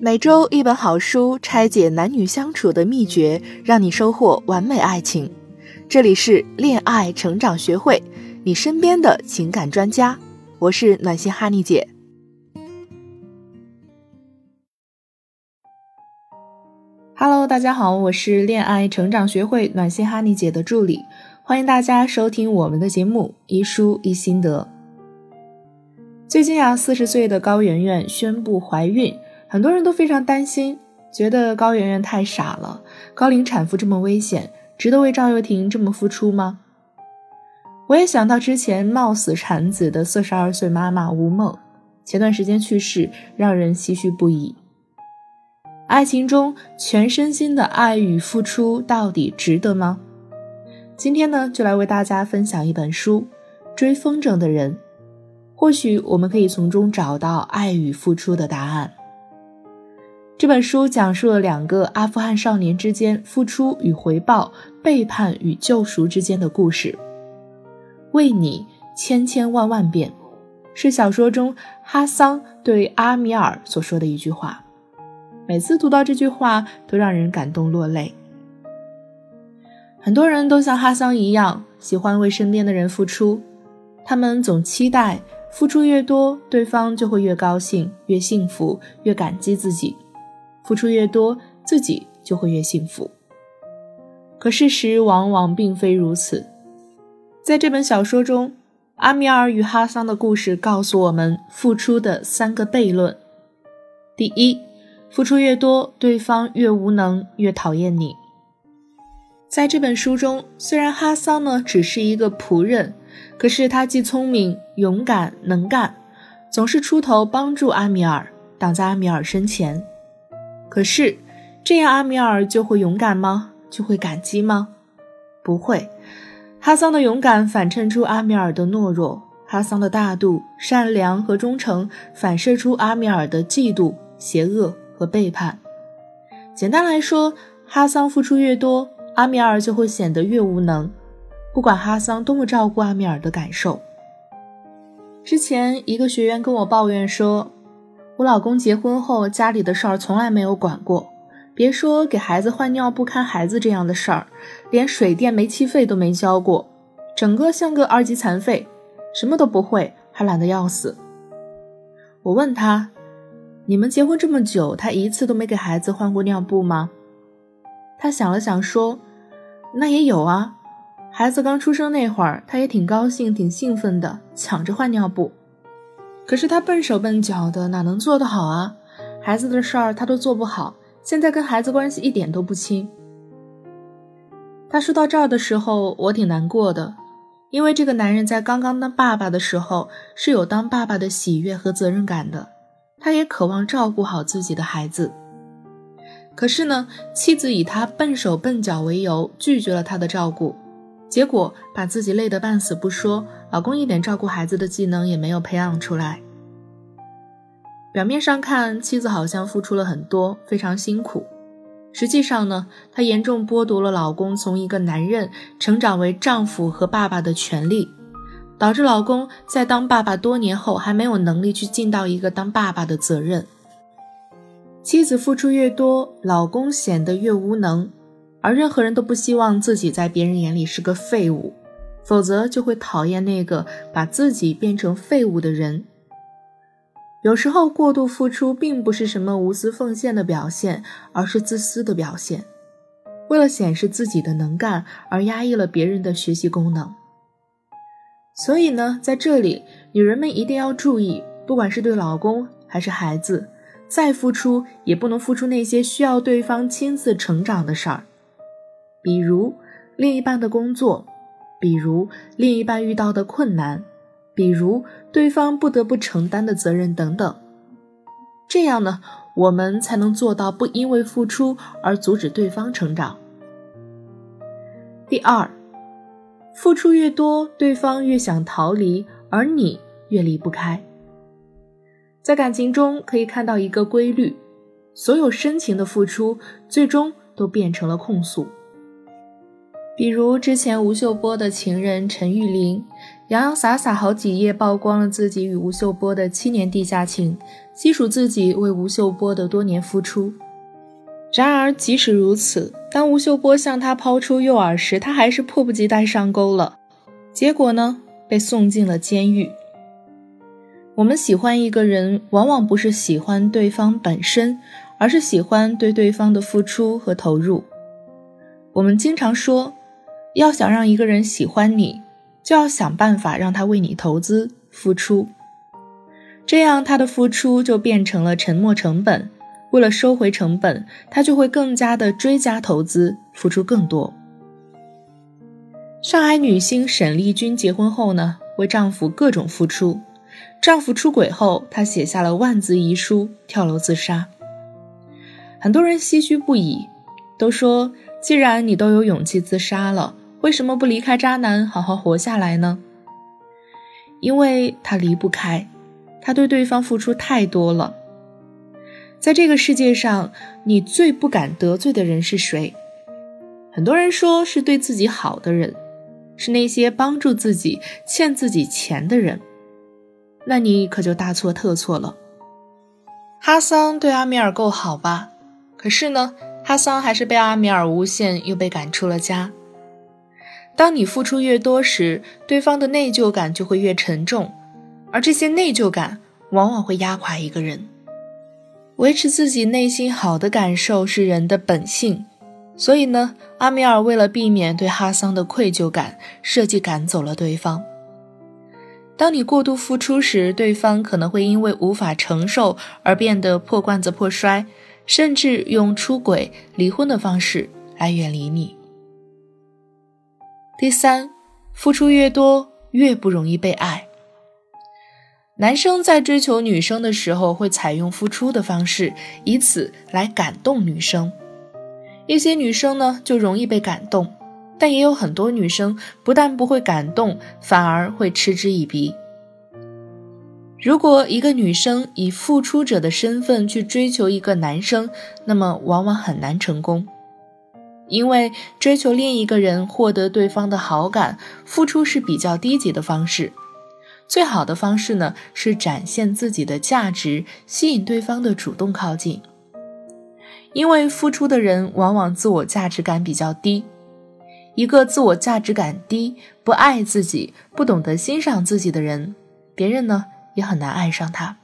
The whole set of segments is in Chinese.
每周一本好书，拆解男女相处的秘诀，让你收获完美爱情。这里是恋爱成长学会，你身边的情感专家。我是暖心哈尼姐。Hello，大家好，我是恋爱成长学会暖心哈尼姐的助理，欢迎大家收听我们的节目一书一心得。最近啊，四十岁的高圆圆宣布怀孕。很多人都非常担心，觉得高圆圆太傻了。高龄产妇这么危险，值得为赵又廷这么付出吗？我也想到之前冒死产子的四十二岁妈妈吴梦，前段时间去世，让人唏嘘不已。爱情中全身心的爱与付出，到底值得吗？今天呢，就来为大家分享一本书《追风筝的人》，或许我们可以从中找到爱与付出的答案。这本书讲述了两个阿富汗少年之间付出与回报、背叛与救赎之间的故事。为你千千万万遍，是小说中哈桑对阿米尔所说的一句话。每次读到这句话，都让人感动落泪。很多人都像哈桑一样，喜欢为身边的人付出，他们总期待付出越多，对方就会越高兴、越幸福、越感激自己。付出越多，自己就会越幸福。可事实往往并非如此。在这本小说中，阿米尔与哈桑的故事告诉我们付出的三个悖论：第一，付出越多，对方越无能，越讨厌你。在这本书中，虽然哈桑呢只是一个仆人，可是他既聪明、勇敢、能干，总是出头帮助阿米尔，挡在阿米尔身前。可是，这样阿米尔就会勇敢吗？就会感激吗？不会。哈桑的勇敢反衬出阿米尔的懦弱，哈桑的大度、善良和忠诚反射出阿米尔的嫉妒、邪恶和背叛。简单来说，哈桑付出越多，阿米尔就会显得越无能，不管哈桑多么照顾阿米尔的感受。之前一个学员跟我抱怨说。我老公结婚后，家里的事儿从来没有管过，别说给孩子换尿布、看孩子这样的事儿，连水电煤气费都没交过，整个像个二级残废，什么都不会，还懒得要死。我问他：“你们结婚这么久，他一次都没给孩子换过尿布吗？”他想了想说：“那也有啊，孩子刚出生那会儿，他也挺高兴、挺兴奋的，抢着换尿布。”可是他笨手笨脚的，哪能做得好啊？孩子的事儿他都做不好，现在跟孩子关系一点都不亲。他说到这儿的时候，我挺难过的，因为这个男人在刚刚当爸爸的时候是有当爸爸的喜悦和责任感的，他也渴望照顾好自己的孩子。可是呢，妻子以他笨手笨脚为由拒绝了他的照顾，结果把自己累得半死不说。老公一点照顾孩子的技能也没有培养出来。表面上看，妻子好像付出了很多，非常辛苦。实际上呢，她严重剥夺了老公从一个男人成长为丈夫和爸爸的权利，导致老公在当爸爸多年后还没有能力去尽到一个当爸爸的责任。妻子付出越多，老公显得越无能，而任何人都不希望自己在别人眼里是个废物。否则就会讨厌那个把自己变成废物的人。有时候过度付出并不是什么无私奉献的表现，而是自私的表现。为了显示自己的能干而压抑了别人的学习功能。所以呢，在这里，女人们一定要注意，不管是对老公还是孩子，再付出也不能付出那些需要对方亲自成长的事儿，比如另一半的工作。比如另一半遇到的困难，比如对方不得不承担的责任等等，这样呢，我们才能做到不因为付出而阻止对方成长。第二，付出越多，对方越想逃离，而你越离不开。在感情中可以看到一个规律：所有深情的付出，最终都变成了控诉。比如之前吴秀波的情人陈玉玲，洋洋洒洒好几页曝光了自己与吴秀波的七年地下情，细数自己为吴秀波的多年付出。然而即使如此，当吴秀波向他抛出诱饵时，他还是迫不及待上钩了。结果呢，被送进了监狱。我们喜欢一个人，往往不是喜欢对方本身，而是喜欢对对方的付出和投入。我们经常说。要想让一个人喜欢你，就要想办法让他为你投资付出，这样他的付出就变成了沉没成本。为了收回成本，他就会更加的追加投资，付出更多。上海女星沈丽君结婚后呢，为丈夫各种付出。丈夫出轨后，她写下了万字遗书，跳楼自杀。很多人唏嘘不已，都说：既然你都有勇气自杀了。为什么不离开渣男，好好活下来呢？因为他离不开，他对对方付出太多了。在这个世界上，你最不敢得罪的人是谁？很多人说是对自己好的人，是那些帮助自己、欠自己钱的人。那你可就大错特错了。哈桑对阿米尔够好吧？可是呢，哈桑还是被阿米尔诬陷，又被赶出了家。当你付出越多时，对方的内疚感就会越沉重，而这些内疚感往往会压垮一个人。维持自己内心好的感受是人的本性，所以呢，阿米尔为了避免对哈桑的愧疚感，设计赶走了对方。当你过度付出时，对方可能会因为无法承受而变得破罐子破摔，甚至用出轨、离婚的方式来远离你。第三，付出越多，越不容易被爱。男生在追求女生的时候，会采用付出的方式，以此来感动女生。一些女生呢，就容易被感动，但也有很多女生不但不会感动，反而会嗤之以鼻。如果一个女生以付出者的身份去追求一个男生，那么往往很难成功。因为追求另一个人获得对方的好感，付出是比较低级的方式。最好的方式呢，是展现自己的价值，吸引对方的主动靠近。因为付出的人往往自我价值感比较低，一个自我价值感低、不爱自己、不懂得欣赏自己的人，别人呢也很难爱上他。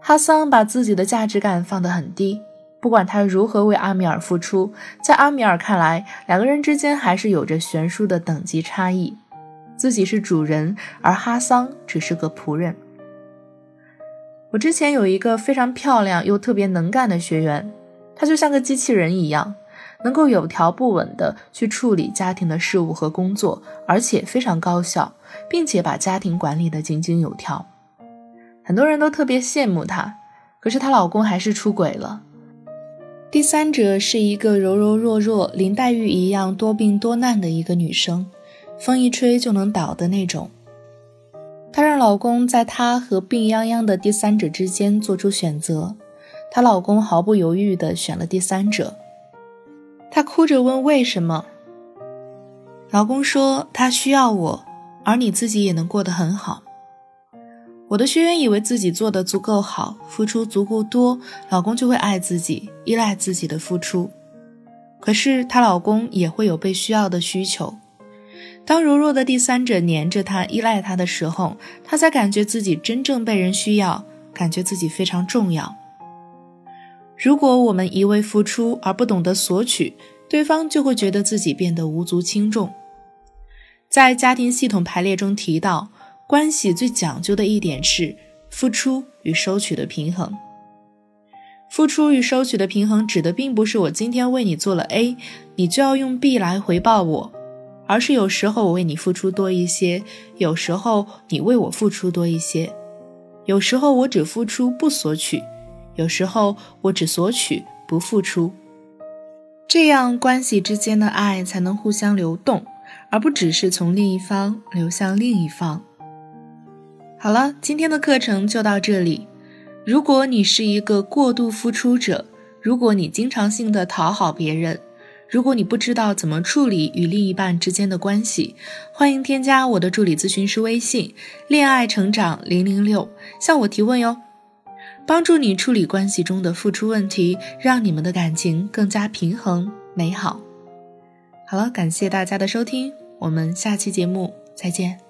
哈桑把自己的价值感放得很低。不管他如何为阿米尔付出，在阿米尔看来，两个人之间还是有着悬殊的等级差异。自己是主人，而哈桑只是个仆人。我之前有一个非常漂亮又特别能干的学员，她就像个机器人一样，能够有条不紊地去处理家庭的事务和工作，而且非常高效，并且把家庭管理得井井有条。很多人都特别羡慕她，可是她老公还是出轨了。第三者是一个柔柔弱弱、林黛玉一样多病多难的一个女生，风一吹就能倒的那种。她让老公在她和病殃殃的第三者之间做出选择，她老公毫不犹豫地选了第三者。她哭着问为什么，老公说他需要我，而你自己也能过得很好。我的学员以为自己做的足够好，付出足够多，老公就会爱自己，依赖自己的付出。可是她老公也会有被需要的需求。当柔弱的第三者黏着她、依赖她的时候，她才感觉自己真正被人需要，感觉自己非常重要。如果我们一味付出而不懂得索取，对方就会觉得自己变得无足轻重。在家庭系统排列中提到。关系最讲究的一点是付出与收取的平衡。付出与收取的平衡指的并不是我今天为你做了 A，你就要用 B 来回报我，而是有时候我为你付出多一些，有时候你为我付出多一些，有时候我只付出不索取，有时候我只索取不付出，这样关系之间的爱才能互相流动，而不只是从另一方流向另一方。好了，今天的课程就到这里。如果你是一个过度付出者，如果你经常性的讨好别人，如果你不知道怎么处理与另一半之间的关系，欢迎添加我的助理咨询师微信“恋爱成长零零六”，向我提问哟，帮助你处理关系中的付出问题，让你们的感情更加平衡美好。好了，感谢大家的收听，我们下期节目再见。